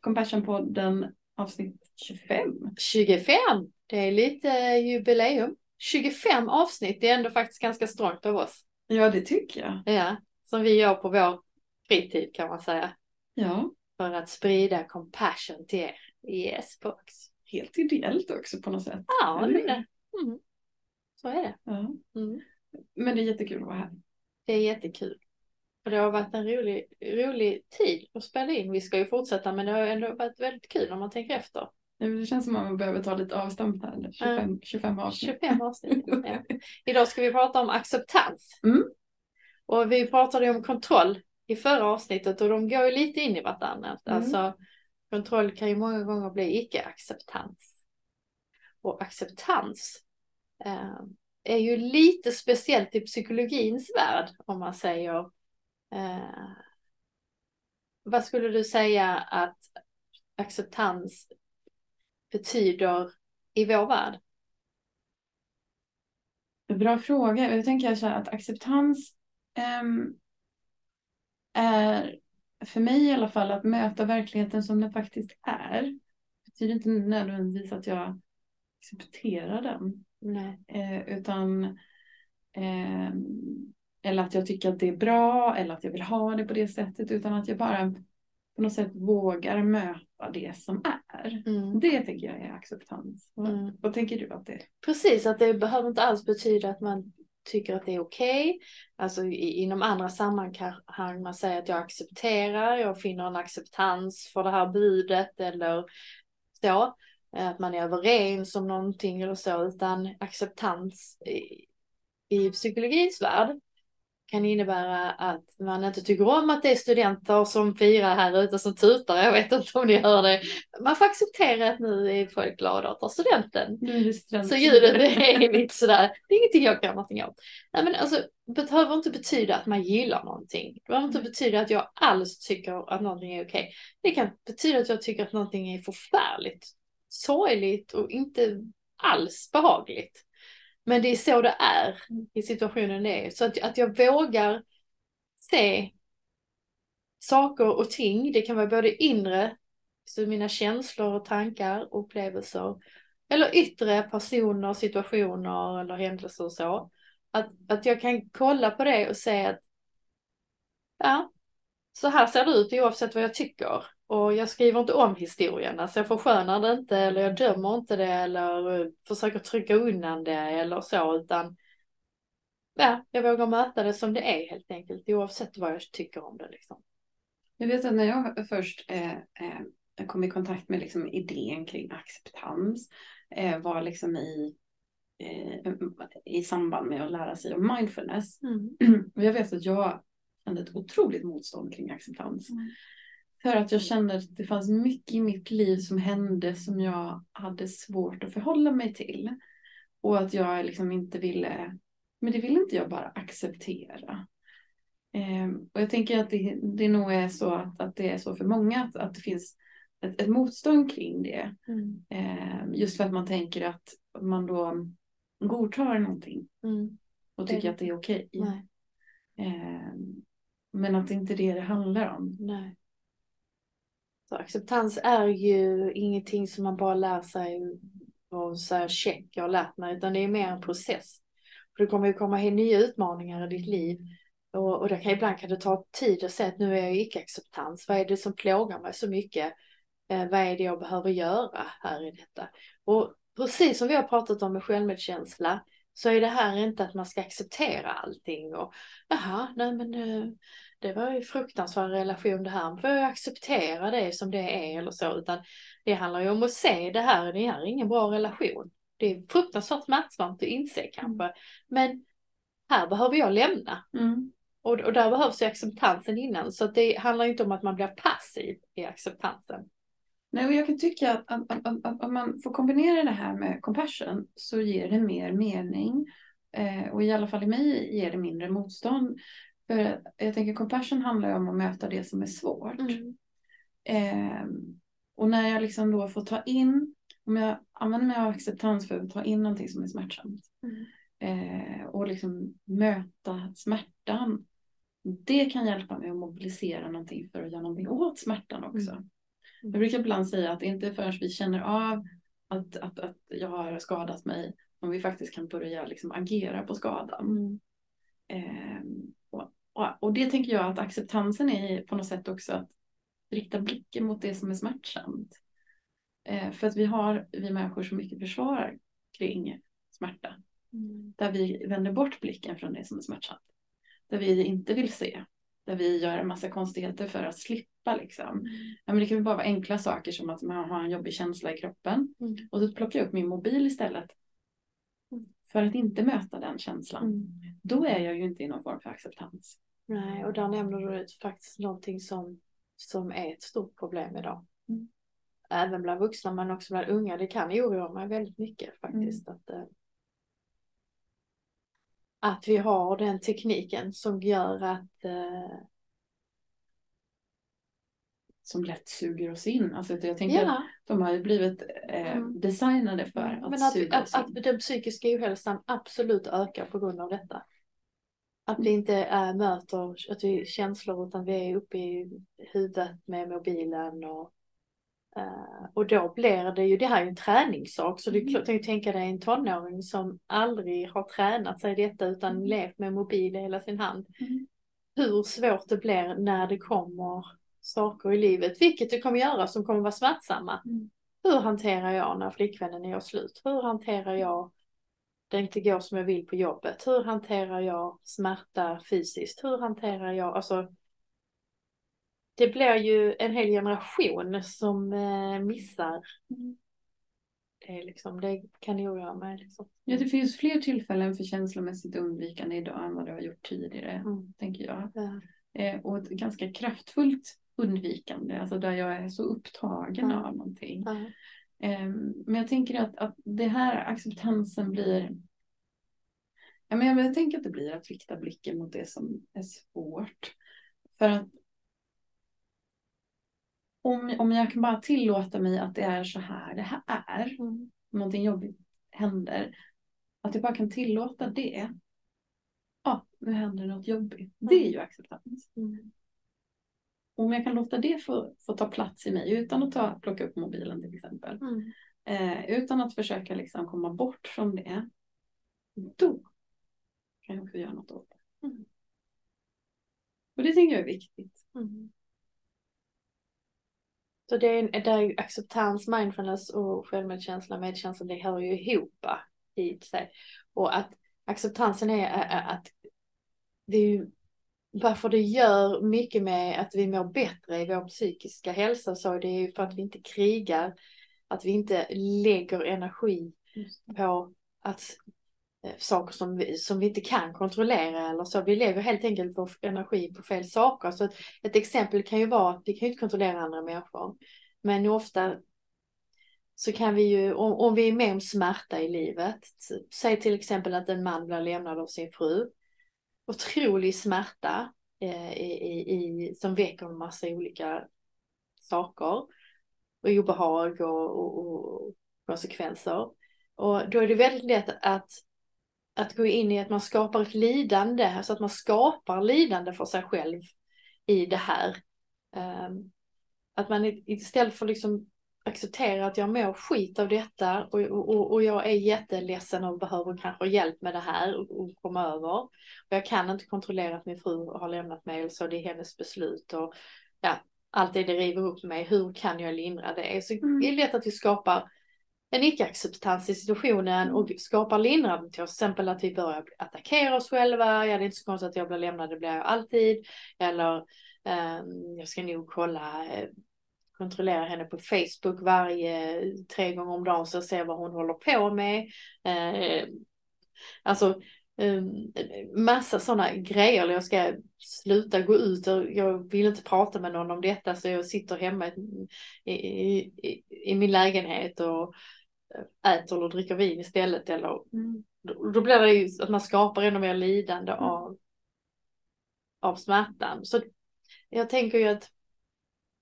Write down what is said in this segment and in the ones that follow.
Compassion-podden avsnitt 25. 25, det är lite jubileum. 25 avsnitt, det är ändå faktiskt ganska strångt av oss. Ja, det tycker jag. Ja, som vi gör på vår fritid kan man säga. Ja. För att sprida compassion till er i S-box. Helt ideellt också på något sätt. Ja, det är det. Mm. Så är det. Ja. Mm. Men det är jättekul att vara här. Det är jättekul. Och det har varit en rolig, rolig tid att spela in. Vi ska ju fortsätta men det har ändå varit väldigt kul om man tänker efter. Det känns som att man behöver ta lite avstamp här. 25, 25 avsnitt. 25 avsnitt. ja. Idag ska vi prata om acceptans. Mm. Och vi pratade om kontroll i förra avsnittet och de går ju lite in i vartannat. Mm. Alltså kontroll kan ju många gånger bli icke-acceptans. Och acceptans eh, är ju lite speciellt i psykologins värld om man säger. Eh, vad skulle du säga att acceptans betyder i vår värld? Bra fråga. Jag tänker så här att acceptans ehm, är för mig i alla fall att möta verkligheten som den faktiskt är. Det betyder inte nödvändigtvis att jag accepterar den. Eh, utan eh, eller att jag tycker att det är bra eller att jag vill ha det på det sättet utan att jag bara på något sätt vågar möta det som är. Mm. Det tycker jag är acceptans. Vad, Mm. vad tänker du att det är? Precis, att det behöver inte alls betyda att man tycker att det är okej. Alltså i, inom andra sammanhang man säger att jag accepterar, jag finner en acceptans för det här budet eller så. Att man är överens om någonting eller så, utan acceptans i, i psykologins värld kan innebära att man inte tycker om att det är studenter som firar här ute som tutar. Jag vet inte om ni hör det. Man får acceptera att nu är folk glada att ta studenten. Så ljudet är lite sådär, det är ingenting jag kan någonting åt. Nej men alltså, det behöver inte betyda att man gillar någonting. Det behöver inte betyda att jag alls tycker att någonting är okej. Det kan betyda att jag tycker att någonting är förfärligt, sorgligt och inte alls behagligt. Men det är så det är i situationen det är. Så att, att jag vågar se saker och ting, det kan vara både inre, så mina känslor och tankar, upplevelser, eller yttre personer, situationer eller händelser och så. Att, att jag kan kolla på det och se att ja, så här ser det ut oavsett vad jag tycker. Och jag skriver inte om historien, alltså jag förskönar det inte eller jag dömer inte det eller eh, försöker trycka undan det eller så utan ja, jag vågar möta det som det är helt enkelt oavsett vad jag tycker om det liksom. Jag vet att när jag först eh, eh, kom i kontakt med liksom idén kring acceptans eh, var liksom i, eh, i samband med att lära sig om mindfulness. Och jag vet att jag kände ett otroligt motstånd kring acceptans. Mm. För att jag kände att det fanns mycket i mitt liv som hände som jag hade svårt att förhålla mig till. Och att jag liksom inte ville, men det ville inte jag bara acceptera. Ehm, och jag tänker att det, det nog är så att, att det är så för många, att, att det finns ett, ett motstånd kring det. Mm. Ehm, just för att man tänker att man då godtar någonting Mm. och tycker Det- att det är okej. Ehm, men att det inte är det det handlar om. nej. Så acceptans är ju ingenting som man bara lär sig och säger check, jag har lärt mig, utan det är mer en process. För det kommer ju komma in nya utmaningar i ditt liv. Och, och det kan, ibland kan det ta tid att säga att nu är jag i icke-acceptans. Vad är det som plågar mig så mycket? Eh, vad är det jag behöver göra här i detta? Och precis som vi har pratat om med självmedkänsla så är det här inte att man ska acceptera allting och jaha, nej men eh, det var ju fruktansvärd relation det här, får jag acceptera det som det är eller så, utan det handlar ju om att se det här, det här är ingen bra relation. Det är fruktansvärt smärtsamt att inse kanske, men här behöver jag lämna. Och, och där behövs ju acceptansen innan, så det handlar inte om att man blir passiv i acceptansen. Nej, och jag kan tycka att, att, att, att, att om man får kombinera det här med compassion så ger det mer mening. Eh, och i alla fall i mig ger det mindre motstånd. För jag tänker compassion handlar ju om att möta det som är svårt. Mm. Eh, och när jag liksom då får ta in, om jag använder mig av acceptans för att ta in någonting som är smärtsamt. Mm. Eh, och liksom möta smärtan. det kan hjälpa mig att mobilisera någonting för att göra någonting åt smärtan också. Mm. Jag brukar ibland säga att inte förrän vi känner av att, att, att jag har skadat mig om vi faktiskt kan börja liksom agera på skadan. Mm. Eh, och, och, det tänker jag att acceptansen är på något sätt också att rikta blicken mot det som är smärtsamt. Eh, för att vi har, vi människor, så mycket försvar kring smärta. Mm. Där vi vänder bort blicken från det som är smärtsamt. Där vi inte vill se. Där vi gör en massa konstigheter för att slippa liksom. Ja, men det kan ju bara vara enkla saker som att man har en jobbig känsla i kroppen. Mm. Och då plockar jag upp min mobil istället. För att inte möta den känslan. Mm. Då är jag ju inte i någon form för acceptans. Nej, och där nämner du faktiskt någonting som, som är ett stort problem idag. Mm. Även bland vuxna men också bland unga. Det kan oroa mig väldigt mycket faktiskt. Mm. Att, eh, att vi har den tekniken som gör att eh, Som lätt suger oss in. Alltså jag tänker att ja, de har ju blivit eh, Mm. designade för att, men att, suga oss att, in. att den psykiska ohälsan absolut ökar på grund av detta. Att vi inte är, möter att vi känslor utan vi är uppe i huvudet med mobilen och eh, och då blir det ju, det här är ju en träningssak så klart, jag kan ju tänka dig en tonåring som aldrig har tränat sig detta utan Mm. levt med mobil i hela sin hand. Mm. Hur svårt det blir när det kommer saker i livet, vilket det kommer göra som kommer vara smärtsamma. Mm. Hur hanterar jag när flickvännen gör slut? Hur hanterar jag det inte går som jag vill på jobbet? Hur hanterar jag smärta fysiskt? Hur hanterar jag, alltså det blir ju en hel generation som eh, missar. Mm. Det, är liksom, det kan oroa mig. Liksom. Ja, det finns fler tillfällen för känslomässigt undvikande idag än vad det har gjort tidigare, Mm. tänker jag. Ja. Eh, och ett ganska kraftfullt undvikande, alltså där jag är så upptagen Mm. av någonting. Eh, men jag tänker att, att det här acceptansen blir... Ja, men jag, jag tänker att det blir att rikta blicken mot det som är svårt. För att om, om jag kan bara tillåta mig att det är så här det här är, Mm. någonting jobbigt händer, att jag bara kan tillåta det. Ja, nu händer något jobbigt. Det är ju acceptans. Mm. Om jag kan låta det få, få ta plats i mig utan att ta, plocka upp mobilen till exempel. Mm. Eh, utan att försöka liksom komma bort från det. Då kan jag också göra något åt det. Mm. Och det tycker jag är viktigt. Mm. Så det är, det är ju acceptans, mindfulness och självmedkänsla, medkänsla, det hör ju ihop i sig. Och att acceptansen är att det är ju varför det gör mycket med att vi mår bättre i vår psykiska hälsa så det är ju för att vi inte krigar, att vi inte lägger energi på att eh, saker som vi, som vi inte kan kontrollera eller så. Vi lägger helt enkelt vår energi på fel saker. Så ett, ett exempel kan ju vara att vi kan ju inte kontrollera andra människor. Men ofta så kan vi ju, om, om vi är med om smärta i livet, säg till exempel att en man blir lämnad av sin fru. Otrolig smärta eh, i, i, som väcker en massa olika saker. Och obehag och, och, och konsekvenser. Och då är det väldigt lätt att, att gå in i att man skapar ett lidande, alltså att man skapar lidande för sig själv i det här. Um, att man istället för liksom acceptera att jag mår skit av detta och, och, och jag är jätteledsen och behöver kanske hjälp med det här och, och komma över. Och jag kan inte kontrollera att min fru har lämnat mig eller så, det är hennes beslut och ja, allt det det river upp mig, hur kan jag lindra det? Så Mm. det är lätt att vi skapar en icke-acceptans i situationen och skapar lindrande till oss. Till exempel att vi börjar attackera oss själva. Ja, det är inte så konstigt att jag blir lämnad, det blir jag alltid. Eller eh, jag ska nog kolla, eh, kontrollera henne på Facebook varje, tre gånger om dagen så jag ser vad hon håller på med. Eh, alltså um, massa sådana grejer. Jag ska sluta gå ut och jag vill inte prata med någon om detta så jag sitter hemma i, i, i, min lägenhet och äter eller dricker vin istället. Eller, Mm. då, då blir det ju att man skapar ännu mer lidande Mm. av, av smärtan. Så jag tänker ju att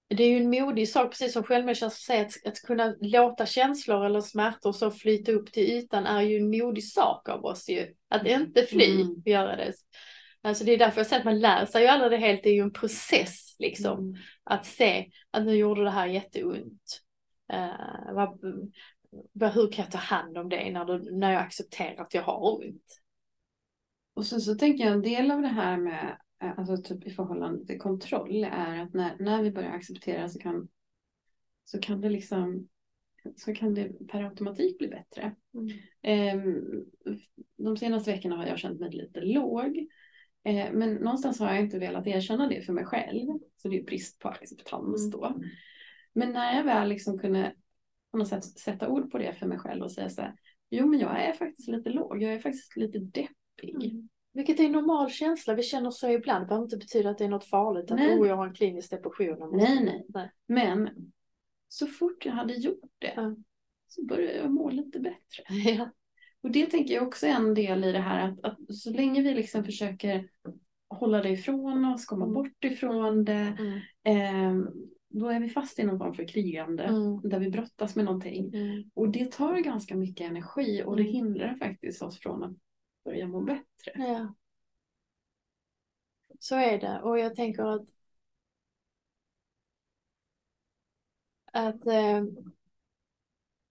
det är ju en modig sak, precis som självmedkänsla säger, att, att kunna låta känslor eller smärtor så flyta upp till ytan är ju en modig sak av oss ju. Att inte fly Mm. och göra det. Alltså det är därför jag säger att man lär sig ju aldrig det helt, det är ju en process liksom. Mm. Att se att nu gjorde det här jätteont. Uh, vad, vad, hur kan jag ta hand om det när, du, när jag accepterar att jag har ont? Och så, så tänker jag en del av det här med, alltså typ i förhållande till kontroll, är att när, när vi börjar acceptera så kan, så kan det liksom så kan det per automatik bli bättre. Mm. De senaste veckorna har jag känt mig lite låg. Eh, men någonstans har jag inte velat erkänna det för mig själv. Så det är brist på acceptans mm. då. Men när jag väl liksom kunde på något sätt sätta ord på det för mig själv och säga så här. Jo men jag är faktiskt lite låg. Jag är faktiskt lite deppig. Mm. Vilket är en normal känsla. Vi känner så ibland. Det behöver inte betyda att det är något farligt. Att oh, jag har en klinisk depression. Nej, nej, nej. Men så fort jag hade gjort det mm. så började jag må lite bättre. Ja. Och det tänker jag också är en del i det här att, att så länge vi liksom försöker hålla det ifrån oss, komma mm. bort ifrån det, mm. eh, då är vi fast i någon form för krigande mm. där vi brottas med någonting. Mm. Och det tar ganska mycket energi och det Mm. hindrar faktiskt oss från att börja må bättre. Ja. Så är det. Och jag tänker att att eh,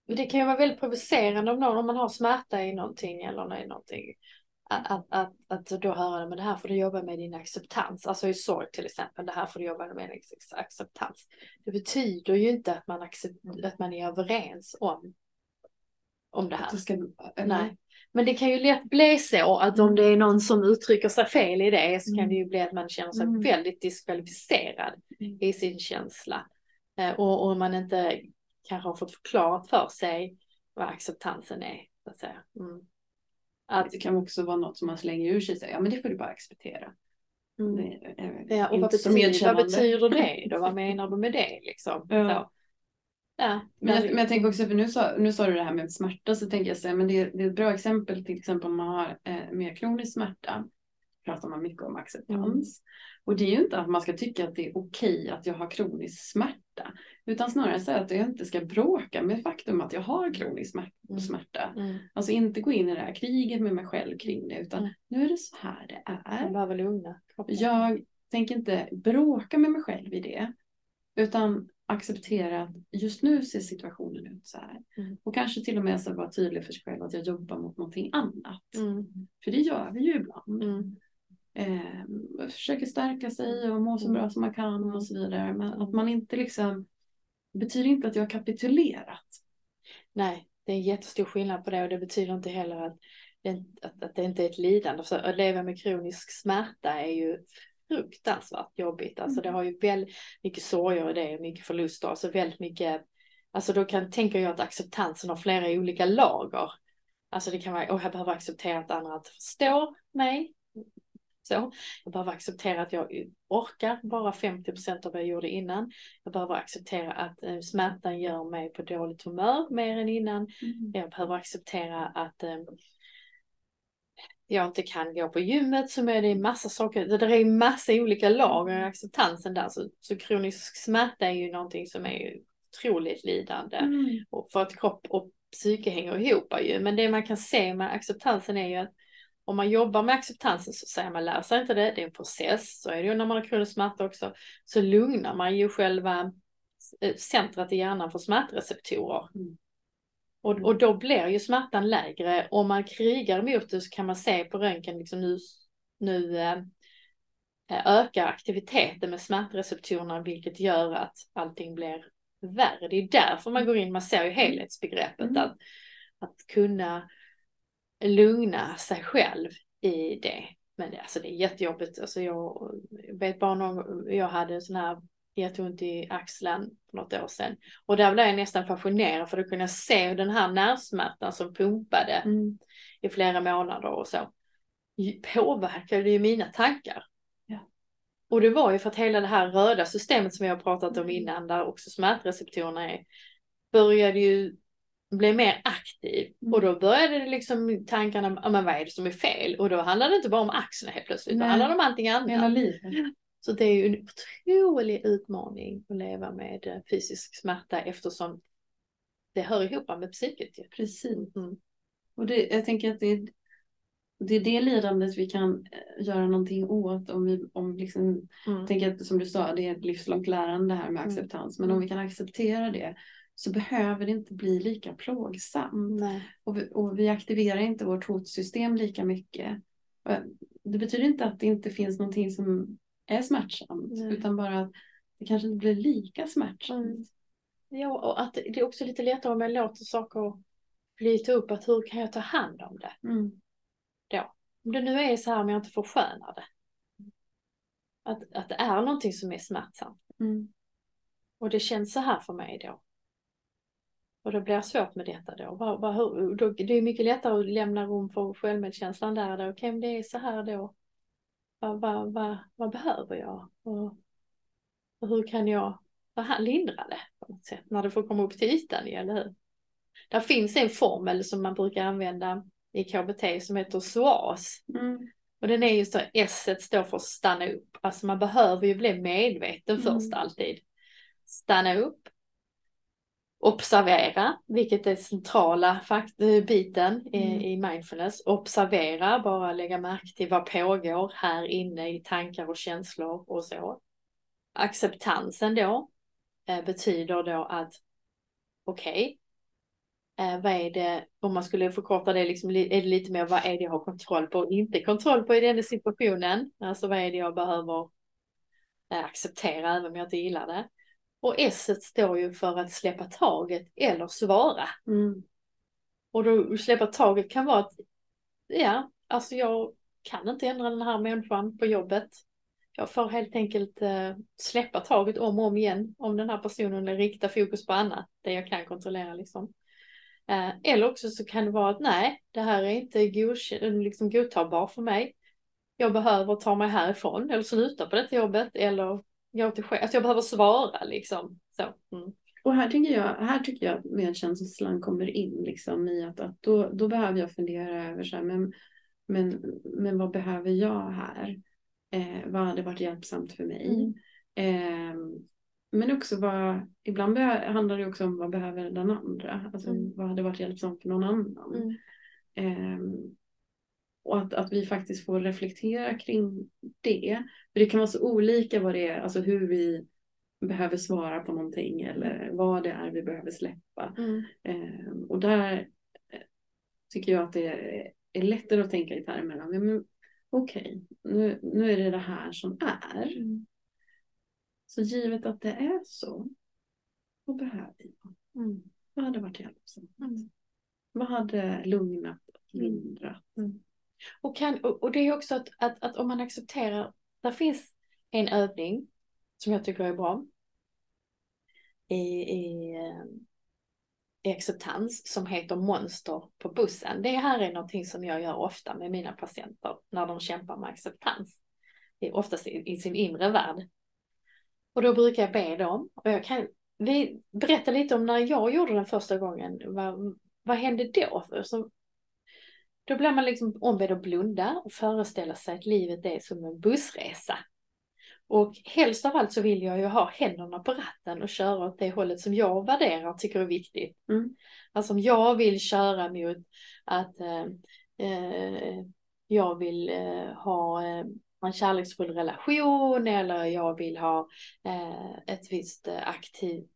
det kan ju vara väldigt provocerande om någon, om man har smärta i någonting eller i någonting. Att, att, att, att då höra, men det här får du jobba med din acceptans. Alltså i sorg till exempel, det här får du jobba med din acceptans. Det betyder ju inte att man, accept, att man är överens om, om det här. Det ska, Nej. Men det kan ju lätt bli så att om det är någon som uttrycker sig fel i det så kan det ju bli att man känner sig Mm. väldigt diskvalificerad Mm. i sin känsla. Eh, Och, och man inte kanske har fått förklarat för sig vad acceptansen är. Så att säga. Mm. Att, Det kan också vara något som man slänger ur sig och säger, ja men det får du bara acceptera. mm. Det är Ja, och vad betyder, vad betyder det då? Vad menar du med det liksom? Ja. Så. Ja, Men jag, men jag tänker också, för nu sa, nu sa du det här med smärta, så tänker jag säga, men det, det är ett bra exempel till exempel om man har eh, mer kronisk smärta. pratar man mycket om acceptans. Och det är ju inte att man ska tycka att det är okej att jag har kronisk smärta. Utan snarare så att jag inte ska bråka med faktum att jag har kronisk smär- Mm. smärta. mm. Alltså inte gå in i det här kriget med mig själv kring det. Utan Mm. nu är det så här det är. behöver lugna kroppen. Jag tänker inte bråka med mig själv i det. Utan acceptera att just nu ser situationen ut så här. Mm. Och kanske till och med så vara tydlig för sig själv att jag jobbar mot någonting annat. Mm. För det gör vi ju ibland. Mm. Eh, försöker stärka sig och må så bra som man kan och så vidare. Men att man inte liksom betyder inte att jag har kapitulerat. Nej, det är en jättestor skillnad på det och det betyder inte heller att det, att, att det inte är ett lidande. För att leva med kronisk smärta är ju fruktansvärt jobbigt. Alltså det har ju väldigt mycket sorger i det, mycket förluster, alltså väldigt mycket. Alltså då kan, tänker jag att acceptansen har flera olika lager. Alltså det kan vara, oh, jag behöver acceptera att andra inte förstår mig. Så. Jag behöver acceptera att jag orkar bara 50 procent av vad jag gjorde innan. Jag behöver acceptera att eh, smärtan gör mig på dåligt humör mer än innan. Jag behöver acceptera att eh, jag inte kan gå på gymmet som är det massa saker. Det är massa olika lager i acceptansen där. Så, så kronisk smärta är ju någonting som är otroligt lidande. Mm. Och för att kropp och psyke hänger ihop ju. Men det man kan se med acceptansen är ju att om man jobbar med acceptansen så säger man lär sig inte det, det är en process. Så är det ju när man har kronisk smärta också. Så lugnar man ju själva eh, centret i hjärnan för smärtreceptorer. Mm. Och, och då blir ju smärtan lägre. Om man krigar mot det så kan man se på röntgen liksom nu, nu eh, ökar aktiviteten med smärtreceptorerna vilket gör att allting blir värre. Det är därför man går in, man ser ju helhetsbegreppet Mm. att, att kunna lugna sig själv i det. Men det, alltså det är jättejobbigt. Alltså jag vet bara någon jag hade en sån här jätteont i axeln för något år sedan. Och där blev jag nästan fascinerad för då kunde jag se den här nervsmärtan som pumpade Mm. i flera månader och så påverkade ju mina tankar. Ja. Och det var ju för att hela det här röda systemet som vi har pratat om Mm. innan där också smärtreceptorerna är började ju bli mer aktiv Mm. och då började det liksom tankarna, men vad är det som är fel? Och då handlar det inte bara om axeln helt plötsligt, då Nej. handlar det om allting annat. Hela livet. Så det är ju en otrolig utmaning att leva med eh, fysisk smärta eftersom det hör ihop med psyket ju. Precis. Mm. Och det, jag tänker att det är det är det lidandet vi kan eh, göra någonting åt om vi om liksom, Mm. tänker att som du sa, det är ett livslångt lärande här med Mm. acceptans. Men om vi kan acceptera det så behöver det inte bli lika plågsamt. Och vi, och vi aktiverar inte vårt hotsystem lika mycket. Och Det betyder inte att det inte finns någonting som är smärtsamt, Nej. utan bara att det kanske inte blir lika smärtsamt. Mm. Ja, och att det är också lite lättare om jag låter saker flyta upp. Att hur kan jag ta hand om det? Mm. Om det nu är så här om jag inte förskönar det. Att, att det är någonting som är smärtsamt. Mm. Och det känns så här för mig då. Och då blir det svårt med detta då. Vad, vad, hur, då det är mycket lättare att lämna rum för självmedkänslan där. då. Okej, om det är så här då. Vad, vad, vad, vad behöver jag? Och, och hur kan jag lindra det på något sätt? När det får komma upp till ytan igen, eller hur? Där finns en formel som man brukar använda i KBT som heter SWAS. Mm. Och den är ju så, S står för stanna upp. Alltså man behöver ju bli medveten Mm. först alltid. Stanna upp. Observera, vilket är centrala biten i, Mm. i mindfulness. Observera, bara lägga märke till vad pågår här inne i tankar och känslor och så. Acceptansen då eh, betyder då att okej, eh, vad är det, om man skulle förkorta det, liksom, li- är det lite mer vad är det jag har kontroll på och inte kontroll på i den situationen? Alltså vad är det jag behöver eh, acceptera även om jag inte gillar det? Och S står ju för att släppa taget eller svara. Mm. Och då släppa taget kan vara att, ja, alltså jag kan inte ändra den här människan på jobbet. Jag får helt enkelt eh, släppa taget om och om igen om den här personen eller rikta fokus på annat, det jag kan kontrollera liksom. Eh, eller också så kan det vara att nej, det här är inte godkä- liksom godtagbar för mig. Jag behöver ta mig härifrån eller sluta på detta jobbet eller gå till chef. Alltså jag behöver svara liksom. Så. Mm. Och här tycker jag, här tycker jag att medkänslan kommer in liksom i att, att då, då behöver jag fundera över så här, men, men, men vad behöver jag här? Eh, vad hade varit hjälpsamt för mig? Mm. Eh, men också vad, ibland handlar det också om vad behöver den andra? Alltså Mm. vad hade varit hjälpsamt för någon annan? Mm. Ehm, och att, att vi faktiskt får reflektera kring det. För det kan vara så olika vad det är, alltså hur vi behöver svara på någonting eller vad det är vi behöver släppa. Mm. Ehm, och där eh, tycker jag att det är, är lättare att tänka i termer av, ja, men okej, nu, nu är det det här som är. Mm. Så givet att det är så, vad behöver jag? Mm. Vad hade varit hjälpsamt? Mm. Vad hade lugnat och Mm. Och, kan, och, och det är också att, att, att om man accepterar, där finns en övning som jag tycker är bra i, i, eh, i acceptans som heter monster på bussen. Det här är någonting som jag gör ofta med mina patienter när de kämpar med acceptans. Det är oftast i, i sin inre värld. Och då brukar jag be dem, och jag kan vi, berätta lite om när jag gjorde den första gången. Vad, vad hände då? Så, då blir man liksom ombedd att blunda och föreställa sig att livet är som en bussresa. Och helst av allt så vill jag ju ha händerna på ratten och köra åt det hållet som jag värderar och tycker är viktigt. Mm. Alltså om jag vill köra mot att eh, eh, jag vill eh, ha eh, en kärleksfull relation eller jag vill ha eh, ett visst eh, aktivt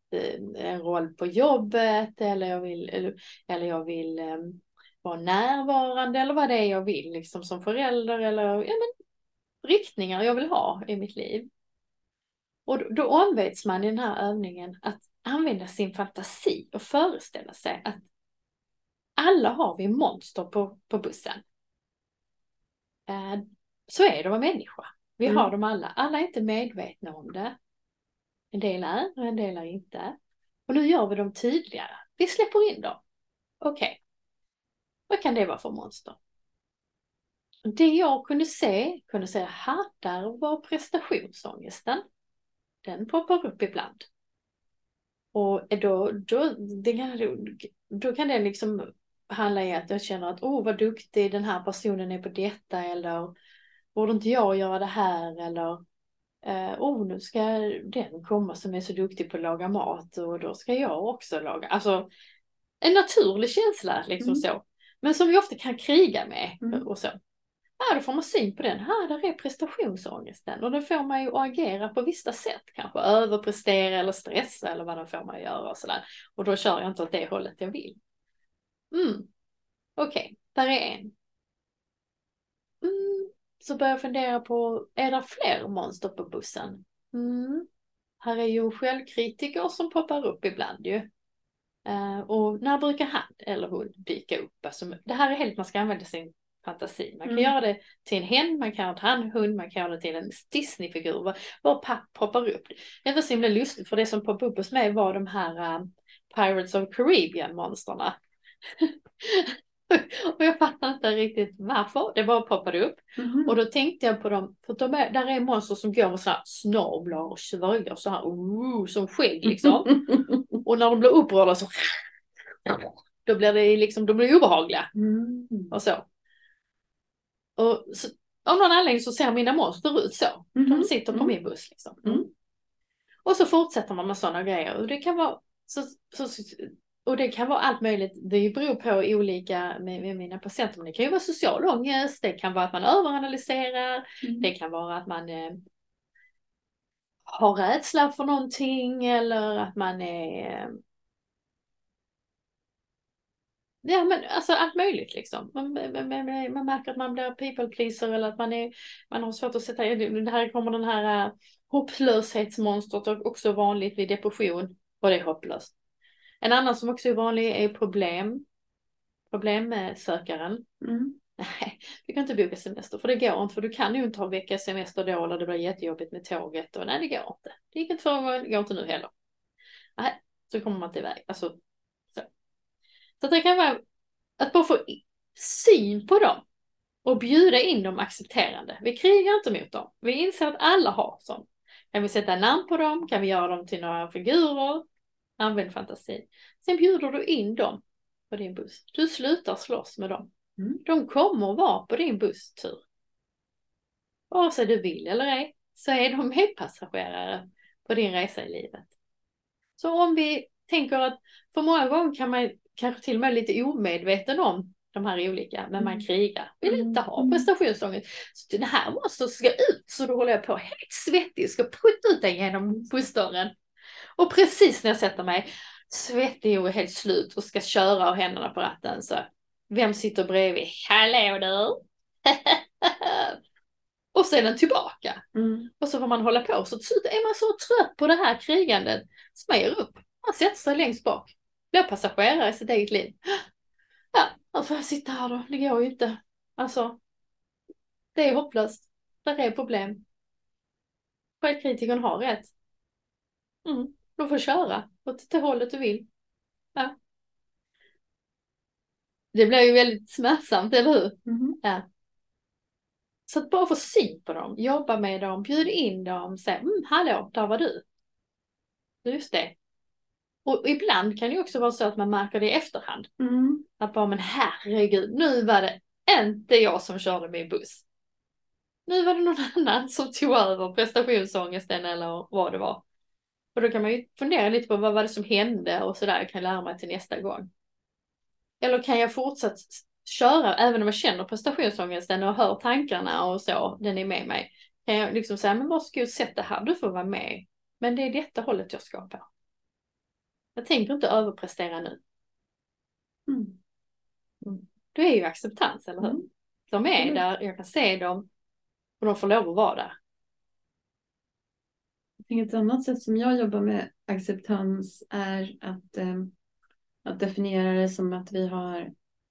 en roll på jobbet eller jag vill, eller, eller jag vill vara närvarande eller vad det är jag vill liksom som förälder eller ja, men, riktningar jag vill ha i mitt liv. Och då, då ombeds man i den här övningen att använda sin fantasi och föreställa sig att alla har vi monster på, på bussen. Eh, så är det att vara människa. Vi Mm. har dem alla. Alla är inte medvetna om det. En del är och en del är inte. Och nu gör vi dem tydligare. Vi släpper in dem. Okej. Vad kan det vara för monster? Det jag kunde se, kunde säga, här där var prestationsångesten. Den poppar upp ibland. Och då, då, det kan, då kan det liksom handla i att jag känner att, oh vad duktig den här personen är på detta eller borde inte jag göra det här eller eh, oh nu ska den komma som är så duktig på att laga mat och då ska jag också laga. Alltså en naturlig känsla liksom Mm. så. Men som vi ofta kan kriga med Mm. och så. Ja, då får man syn på den. Här, där är prestationsångesten och den får man ju agera på vissa sätt. Kanske överprestera eller stressa eller vad den får man göra och sådär. Och då kör jag inte åt det hållet jag vill. Mm. Okej, okay, där är en. Mm. Så börjar jag fundera på, är det fler monster på bussen? Mm. Här är ju självkritiker som poppar upp ibland ju. Uh, och när brukar han eller hon dyka upp? Alltså, det här är helt, man ska använda sin fantasi. Man kan mm. göra det till en hen, man kan göra det till en hund, man kan göra det till en Disney-figur. Vad poppar upp? Det var så himla lustigt för det som poppade upp hos mig var de här uh, Pirates of Caribbean-monsterna. och jag fattar inte riktigt varför. Det bara poppade upp. Mm. Och då tänkte jag på dem, för de är, där är monster som går med så här snablar och svöjar så här, uh, som skägg liksom. och när de blir upprörda så då blir det liksom, de blir obehagliga. Mm. Och så. Och så, av någon anledning så ser mina monster ut så. Mm. De sitter på mm. min buss liksom. Mm. Och så fortsätter man med sådana grejer. Och det kan vara så, så, och det kan vara allt möjligt. Det beror på olika med, med mina patienter. Men det kan ju vara social ångest. Det kan vara att man överanalyserar. Mm. Det kan vara att man eh, har rädsla för någonting eller att man är Ja men alltså allt möjligt liksom. Man, man, man, man märker att man blir people pleaser eller att man, är, man har svårt att sätta Det här kommer den här uh, hopplöshetsmonstret också vanligt vid depression och det är hopplöst. En annan som också är vanlig är problem. Problem med sökaren. Mm. Nej, du kan inte boka semester för det går inte för du kan ju inte ha vecka semester då eller det blir jättejobbigt med tåget och nej det går inte. Det gick inte förra gången, det går inte nu heller. Nej, så kommer man inte iväg. Alltså, så. så det kan vara att bara få syn på dem och bjuda in dem accepterande. Vi krigar inte mot dem. Vi inser att alla har sånt. Kan vi sätta namn på dem? Kan vi göra dem till några figurer? Använd fantasi. Sen bjuder du in dem på din buss. Du slutar slåss med dem. Mm. De kommer vara på din busstur. Vare sig du vill eller ej så är de medpassagerare på din resa i livet. Så om vi tänker att för många gånger kan man kanske till och med lite omedveten om de här olika, men man mm. krigar, vill inte ha mm. prestationsångest. Så det här måste ska ut, så då håller jag på helt svettig, ska putta ut den genom bussdörren. Och precis när jag sätter mig svettig och helt slut och ska köra och händerna på ratten så vem sitter bredvid? Hallå du! och är den tillbaka. Mm. Och så får man hålla på. Så till slut är man så trött på det här krigandet så man ger upp. Man sätter sig längst bak. Blir passagerare i sitt eget liv. Ja, då får jag sitta här då. Det går ju inte. Alltså, det är hopplöst. Där är problem. Självkritikern har rätt. Mm. Du får köra åt det hållet du vill. Ja. Det blir ju väldigt smärtsamt, eller hur? Mm. Ja. Så att bara få syn på dem, jobba med dem, bjud in dem, säga mm, hallå, där var du. Just det. Och ibland kan det också vara så att man märker det i efterhand. Mm. Att bara, men herregud, nu var det inte jag som körde min buss. Nu var det någon annan som tog över prestationsångesten eller vad det var. Och då kan man ju fundera lite på vad var det som hände och sådär, kan jag lära mig till nästa gång. Eller kan jag fortsätta köra även om jag känner prestationsångesten och hör tankarna och så, den är med mig. Kan jag liksom säga, men varsågod sätt det här, du får vara med. Men det är detta hållet jag ska på. Jag tänker inte överprestera nu. Mm. Mm. Det är ju acceptans, eller hur? Mm. De är mm. där, jag kan se dem och de får lov att vara där. Ett annat sätt som jag jobbar med acceptans är att, eh, att definiera det som att vi har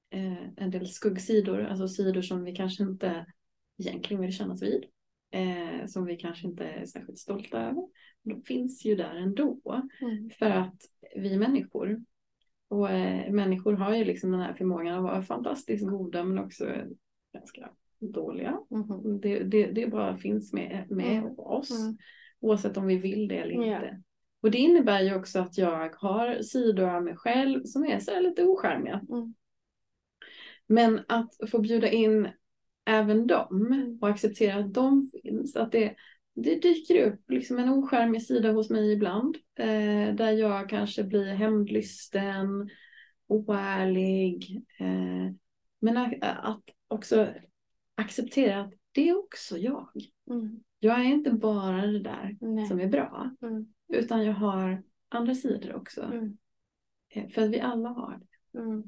eh, en del skuggsidor, alltså sidor som vi kanske inte egentligen vill kännas vid, eh, som vi kanske inte är särskilt stolta över. De finns ju där ändå mm. för att vi är människor. Och eh, människor har ju liksom den här förmågan att vara fantastiskt goda men också ganska dåliga. Mm. Det, det, det bara finns med, med mm. oss. Oavsett om vi vill det eller inte. Yeah. Och det innebär ju också att jag har sidor av mig själv som är så lite ocharmiga. Mm. Men att få bjuda in även dem mm. och acceptera att de finns. Att det, det dyker upp liksom en ocharmig sida hos mig ibland. Eh, där jag kanske blir hämndlysten, oärlig. Eh, men att, att också acceptera att det är också jag. Mm. Jag är inte bara det där Nej. som är bra, Mm. utan jag har andra sidor också. Mm. Eh, För att vi alla har det. Mm.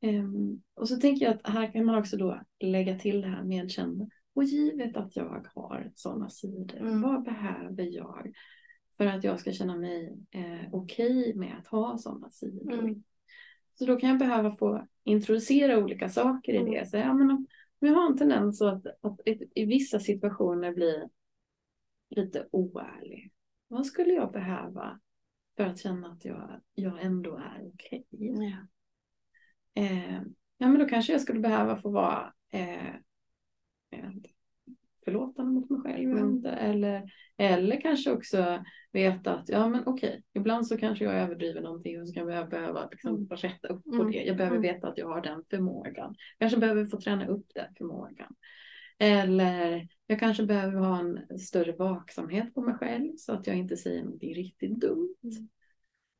Ehm, och så tänker jag att här kan man också då lägga till det här medkända. Och givet att jag har sådana sidor, Mm. vad behöver jag för att jag ska känna mig eh, okej med att ha sådana sidor? Mm. Så då kan jag behöva få introducera olika saker i Mm. det. Så, ja, men om, om jag har en tendens att, att i, i vissa situationer bli lite oärlig. Vad skulle jag behöva för att känna att jag, jag ändå är okej? Ja. Eh, ja, men då kanske jag skulle behöva få vara eh, förlåtande mot mig själv. Mm. Eller, eller kanske också veta att ja, men okej, ibland så kanske jag överdriver någonting och så kan jag behöva liksom, Mm. rätta upp på Mm. det. Jag behöver Mm. veta att jag har den förmågan. Kanske behöver få träna upp den förmågan. Eller jag kanske behöver ha en större vaksamhet på mig själv så att jag inte säger någonting riktigt dumt. Mm.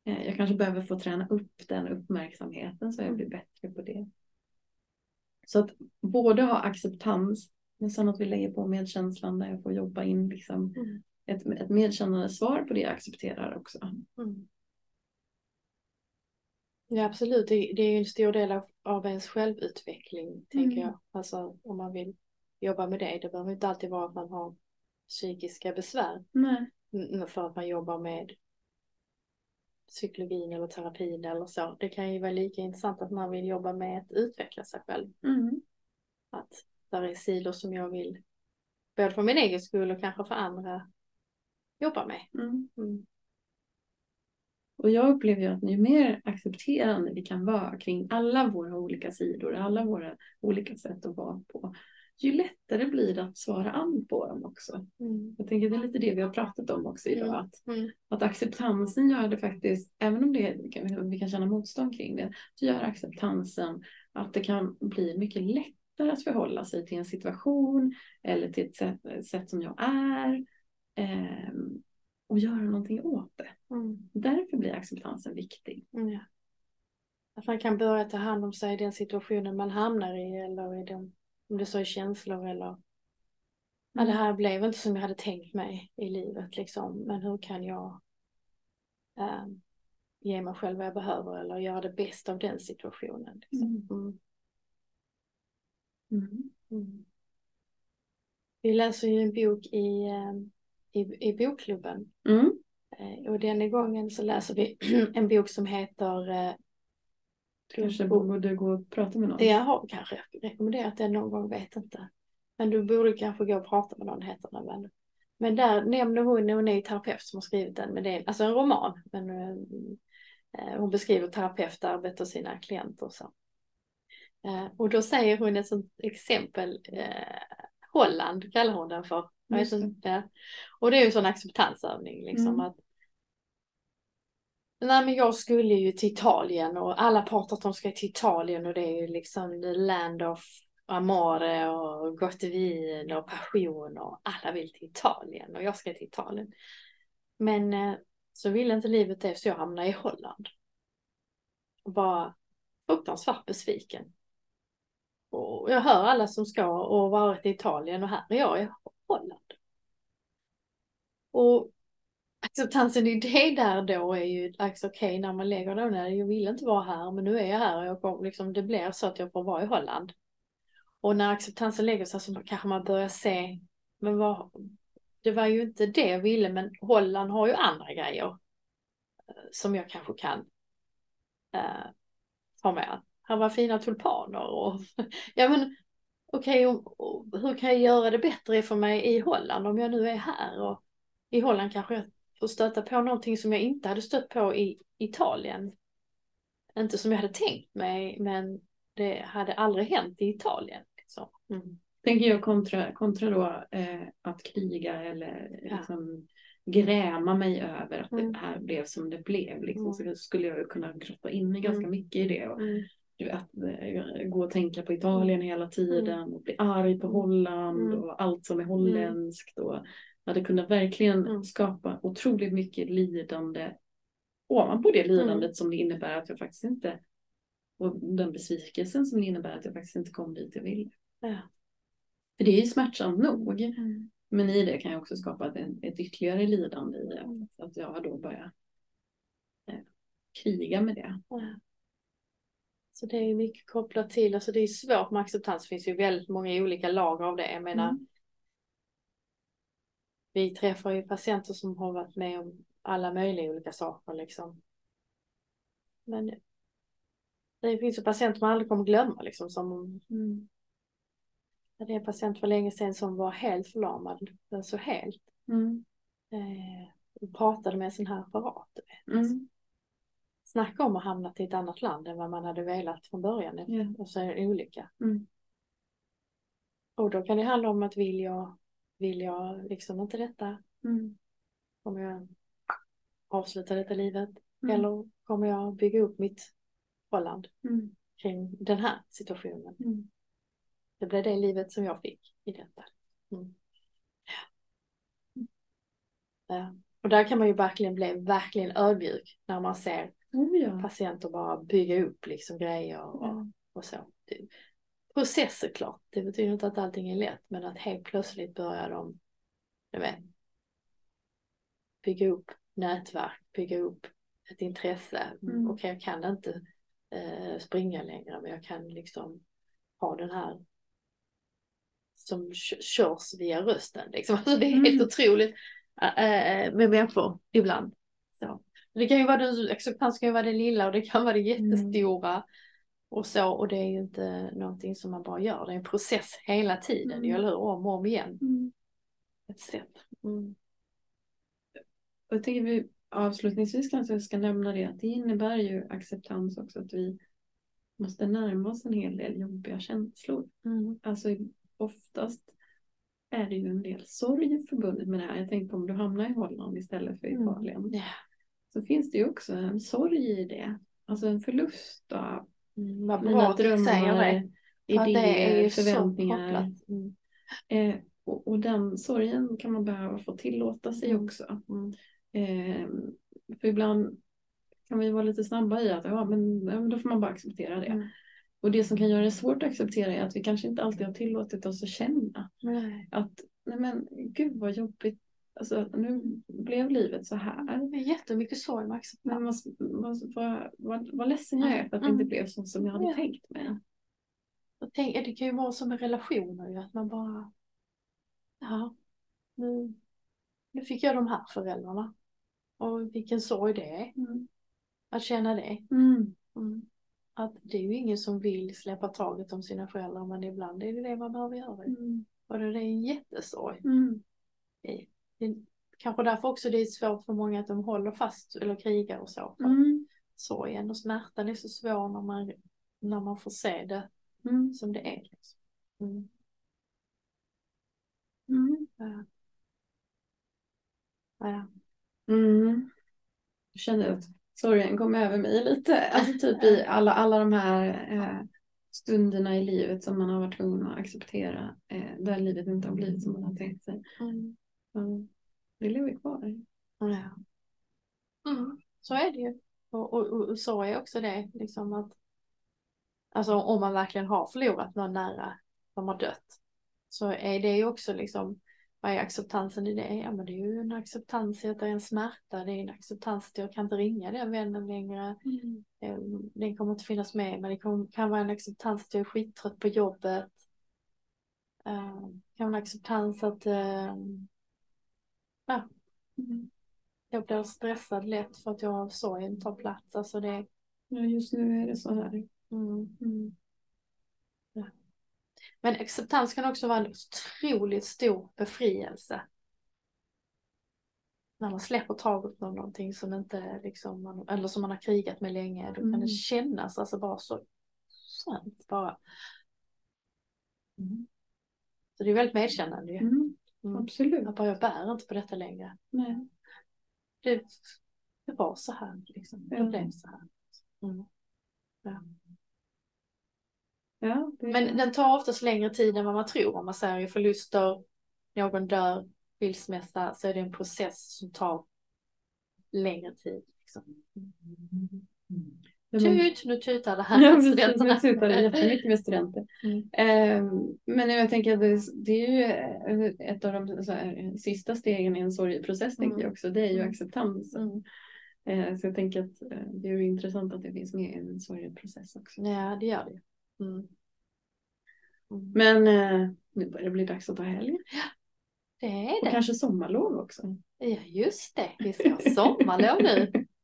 Eh, Jag kanske behöver få träna upp den uppmärksamheten så jag blir bättre på det. Så att både ha acceptans men sen att vi lägger på medkänslan där jag får jobba in liksom Mm. ett, ett medkännande svar på det jag accepterar också. Mm. Ja absolut, det, det är ju en stor del av, av ens självutveckling tänker Mm. jag. Alltså om man vill jobba med det. Det behöver inte alltid vara att man har psykiska besvär. Nej. Mm, För att man jobbar med psykologin eller terapin eller så. Det kan ju vara lika intressant att man vill jobba med att utveckla sig själv. Mm. Att där är sidor som jag vill, både för min egen skull och kanske för andra, jobba med. Mm. Mm. Och jag upplever ju att ju mer accepterande vi kan vara kring alla våra olika sidor, alla våra olika sätt att vara på, ju lättare blir det att svara an på dem också. Mm. Jag tänker det är lite det vi har pratat om också idag. Mm. Att, Mm. att acceptansen gör det faktiskt, även om det, vi kan- känna motstånd kring det, så gör acceptansen att det kan bli mycket lättare att förhålla sig till en situation eller till ett sätt, sätt som jag är. ehm, och göra någonting åt det. Mm. Därför blir acceptansen viktig. Mm, Ja. Att man kan börja ta hand om sig i den situationen man hamnar i eller i den, om det så är känslor eller ja, det här blev inte som jag hade tänkt mig i livet liksom. Men hur kan jag ehm, ge mig själv vad jag behöver eller göra det bästa av den situationen. Liksom. Mm. Mm. Mm. Vi läser ju en bok i, ehm, i, i bokklubben Mm. Eh, och denna gången så läser vi en bok som heter eh, Kanske borde gå och prata med någon. Jag har kanske rekommenderat den någon gång, vet inte. Men du borde kanske gå och prata med någon, heter den väl. Men där nämner hon, hon är ju terapeut som har skrivit den, men det är alltså en roman. Men eh, hon beskriver terapeutarbete och sina klienter och så. Eh, och då säger hon ett sånt exempel, eh, Holland kallar hon den för. Det. inte. Och det är ju en sån acceptansövning liksom Mm. att Nej men jag skulle ju till Italien och alla pratar att de ska till Italien och det är ju liksom the land of amore och gott vin och passion och alla vill till Italien och jag ska till Italien. Men eh, så ville inte livet det så jag hamnade i Holland. Och bara fruktansvärt besviken. Och jag hör alla som ska och varit i Italien och här är jag i Holland. Och Alltså, acceptansen i det där då är ju alltså, okej när man lägger då, nej jag vill inte vara här men nu är jag här och jag kom, liksom, det blir så att jag får vara i Holland. Och när acceptansen lägger sig så kanske man börjar se, men vad, det var ju inte det jag ville men Holland har ju andra grejer eh, som jag kanske kan eh, ta med. Här var fina tulpaner och ja men okej okay, hur kan jag göra det bättre för mig i Holland om jag nu är här och i Holland kanske jag får stöta på någonting som jag inte hade stött på i Italien. Inte som jag hade tänkt mig men det hade aldrig hänt i Italien. Liksom. Mm. Tänker jag kontra, kontra då eh, att kriga eller Ja. liksom gräma mig över att Mm. det här blev som det blev. Liksom, Mm. Så skulle jag ju kunna grotta in mig ganska Mm. mycket i det. Och, Mm. du vet, eh, gå och tänka på Italien hela tiden och bli arg på Mm. Holland Mm. och allt som är holländskt. Och hade kunnat verkligen Mm. skapa otroligt mycket lidande ovanpå det lidandet som det innebär att jag faktiskt inte och den besvikelsen som det innebär att jag faktiskt inte kom dit jag ville. Ja. För det är ju smärtsamt nog. Mm. Men i det kan jag också skapa ett, ett ytterligare lidande i att, att jag har då börjat eh, kriga med det. Ja. Så det är ju mycket kopplat till, alltså det är svårt med acceptans, det finns ju väldigt många olika lager av det. Jag menar, Mm. Vi träffar ju patienter som har varit med om alla möjliga olika saker liksom. Men det finns ju patienter man aldrig kommer glömma liksom som Mm. det är en patient för länge sedan som var helt förlamad, alltså helt. Mm. Eh, pratade med en sån här apparat. Mm. Snacka om att hamna till ett annat land än vad man hade velat från början. Ja. Och så är det en olycka. Mm. Och då kan det handla om att vill jag, vill jag liksom inte detta? Mm. Kommer jag avsluta detta livet? Mm. Eller kommer jag bygga upp mitt förhållande Mm. kring den här situationen? Mm. Det blev det livet som jag fick i detta. Mm. Ja. Och där kan man ju verkligen bli verkligen ödmjuk när man ser Oh ja. patienter bara bygga upp liksom grejer och, och så. Det- Processer klart, det betyder inte att allting är lätt men att helt plötsligt börjar de, jag vet, bygga upp nätverk, bygga upp ett intresse. Mm. Okej, jag kan inte eh, springa längre men jag kan liksom ha den här som kö- körs via rösten. Liksom. Alltså det är helt Mm. otroligt eh, med människor ibland. Så. Det kan ju vara den, acceptans kan ju vara det lilla och det kan vara det jättestora. Och så, och det är ju inte någonting som man bara gör, det är en process hela tiden, Mm. eller hur? Om och om igen. Mm. Ett sätt. Mm. Och jag tänker vi avslutningsvis kanske ska nämna det att det innebär ju acceptans också att vi måste närma oss en hel del jobbiga känslor. Mm. Alltså oftast är det ju en del sorg förbundet med det här. Jag tänker på om du hamnar i Holland istället för Mm. Italien. Ja. Så finns det ju också en sorg i det. Alltså en förlust av Mm. Vad bra mina att du säger drömmar, det. Det idéer, så förväntningar. Mm. Eh, och, och den sorgen kan man behöva få tillåta sig Mm. också. Mm. Eh, för ibland kan vi vara lite snabba i att ja, men, ja, men då får man bara acceptera det. Mm. Och det som kan göra det svårt att acceptera är att vi kanske inte alltid har tillåtit oss att känna Nej. att nej men gud vad jobbigt. Alltså nu blev livet så här. Det är jättemycket sorg med Men vad, vad, vad, vad, ledsen jag är för att det Mm. inte blev så som jag hade Ja. tänkt mig. Jag tänker, det kan ju vara som med relationer att man bara, ja, nu, nu fick jag de här föräldrarna. Och vilken sorg det är Mm. att känna det. Mm. Mm. Att det är ju ingen som vill släppa taget om sina föräldrar men ibland är det det man behöver göra. Mm. Och det är en jättesorg. Mm. Det kanske därför också det är svårt för många att de håller fast eller krigar och så. Mm. Sorgen och smärtan är så svår när man, när man får se det Mm. som det är. Mm. Mm. Ja. Ja. Mm. Jag känner att sorgen kom över mig lite. Alltså typ i alla, alla de här eh, stunderna i livet som man har varit tvungen att acceptera. Eh, där livet inte har blivit som man har tänkt sig. Mm. Mm. Det lever kvar. Ja. Mm. Så är det ju. Och, och, och, så är också det, liksom att Alltså om man verkligen har förlorat någon nära som har dött. Så är det ju också liksom, vad är acceptansen i det? Ja men det är ju en acceptans i att det är en smärta, det är en acceptans att jag kan inte ringa den vännen längre. Eh, Den kommer inte finnas med men det kan vara en acceptans att jag är skittrött på jobbet. Eh, kan vara en acceptans att eh, ja, Mm. jag blir stressad lätt för att jag har sorgen tar plats. Alltså det, Ja, just nu är det så här. mm. Mm. Men acceptans kan också vara en otroligt stor befrielse. När man släpper taget om någonting som inte liksom, man, eller som man har krigat med länge, då kan Mm. det kännas alltså bara så skönt bara. Mm. Så det är väldigt medkännande ju. Mm. Mm. Absolut. Att bara jag bär inte på detta längre. Nej. Det, det var så här liksom. Det Ja. blev så här. Mm. Ja. Ja, det... Men den tar oftast längre tid än vad man tror. Om man säger förluster, någon dör, skilsmässa, så är det en process som tar längre tid. Liksom. Tut, nu tutar det här Ja, precis. studenterna. Nu tutar det jättemycket med studenter. Mm. Eh, men jag tänker att det, det är ju eh, ett av de så här, sista stegen i en sorgeprocess, tänker Mm. jag också. Det är ju Mm. acceptans. Mm. Eh, så jag tänker att eh, det är ju intressant att det finns med i en sorgeprocess också. Ja, det gör det. Mm. Mm. Men nu börjar det bli dags att ta helg. Det är Och det. kanske sommarlov också. Ja, just det. Vi ska ha sommarlov nu.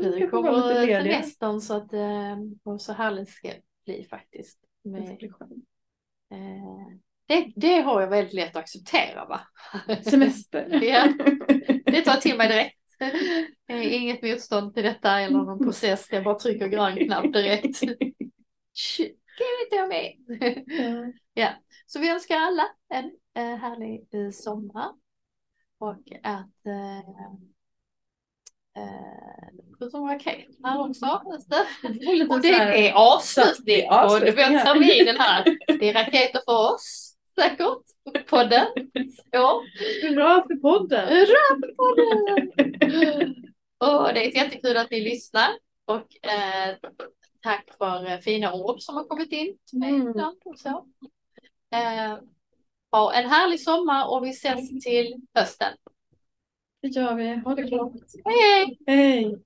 Vi kommer lediga. semestern så att eh, och så härligt ska det bli faktiskt. Med, eh, det, det har jag väldigt lätt att acceptera va? Semester. Ja. Det tar jag till mig direkt. Inget motstånd till detta eller någon process. Jag bara trycker grön knapp direkt. Inte jag med? Ja. Så vi önskar alla en eh, härlig sommar. Och att eh, eh, några raketer här också. det. Och det är avslutning på terminen här. Det är raketer för oss säkert. Podden. Ja. Bra för podden. Hurra för podden! Och det är jättekul att ni lyssnar. Och eh, tack för eh, fina ord som har kommit in till mig Mm. och så. Eh, ha en härlig sommar och vi ses till hösten. Det gör vi. Ha det gott. Hej hej!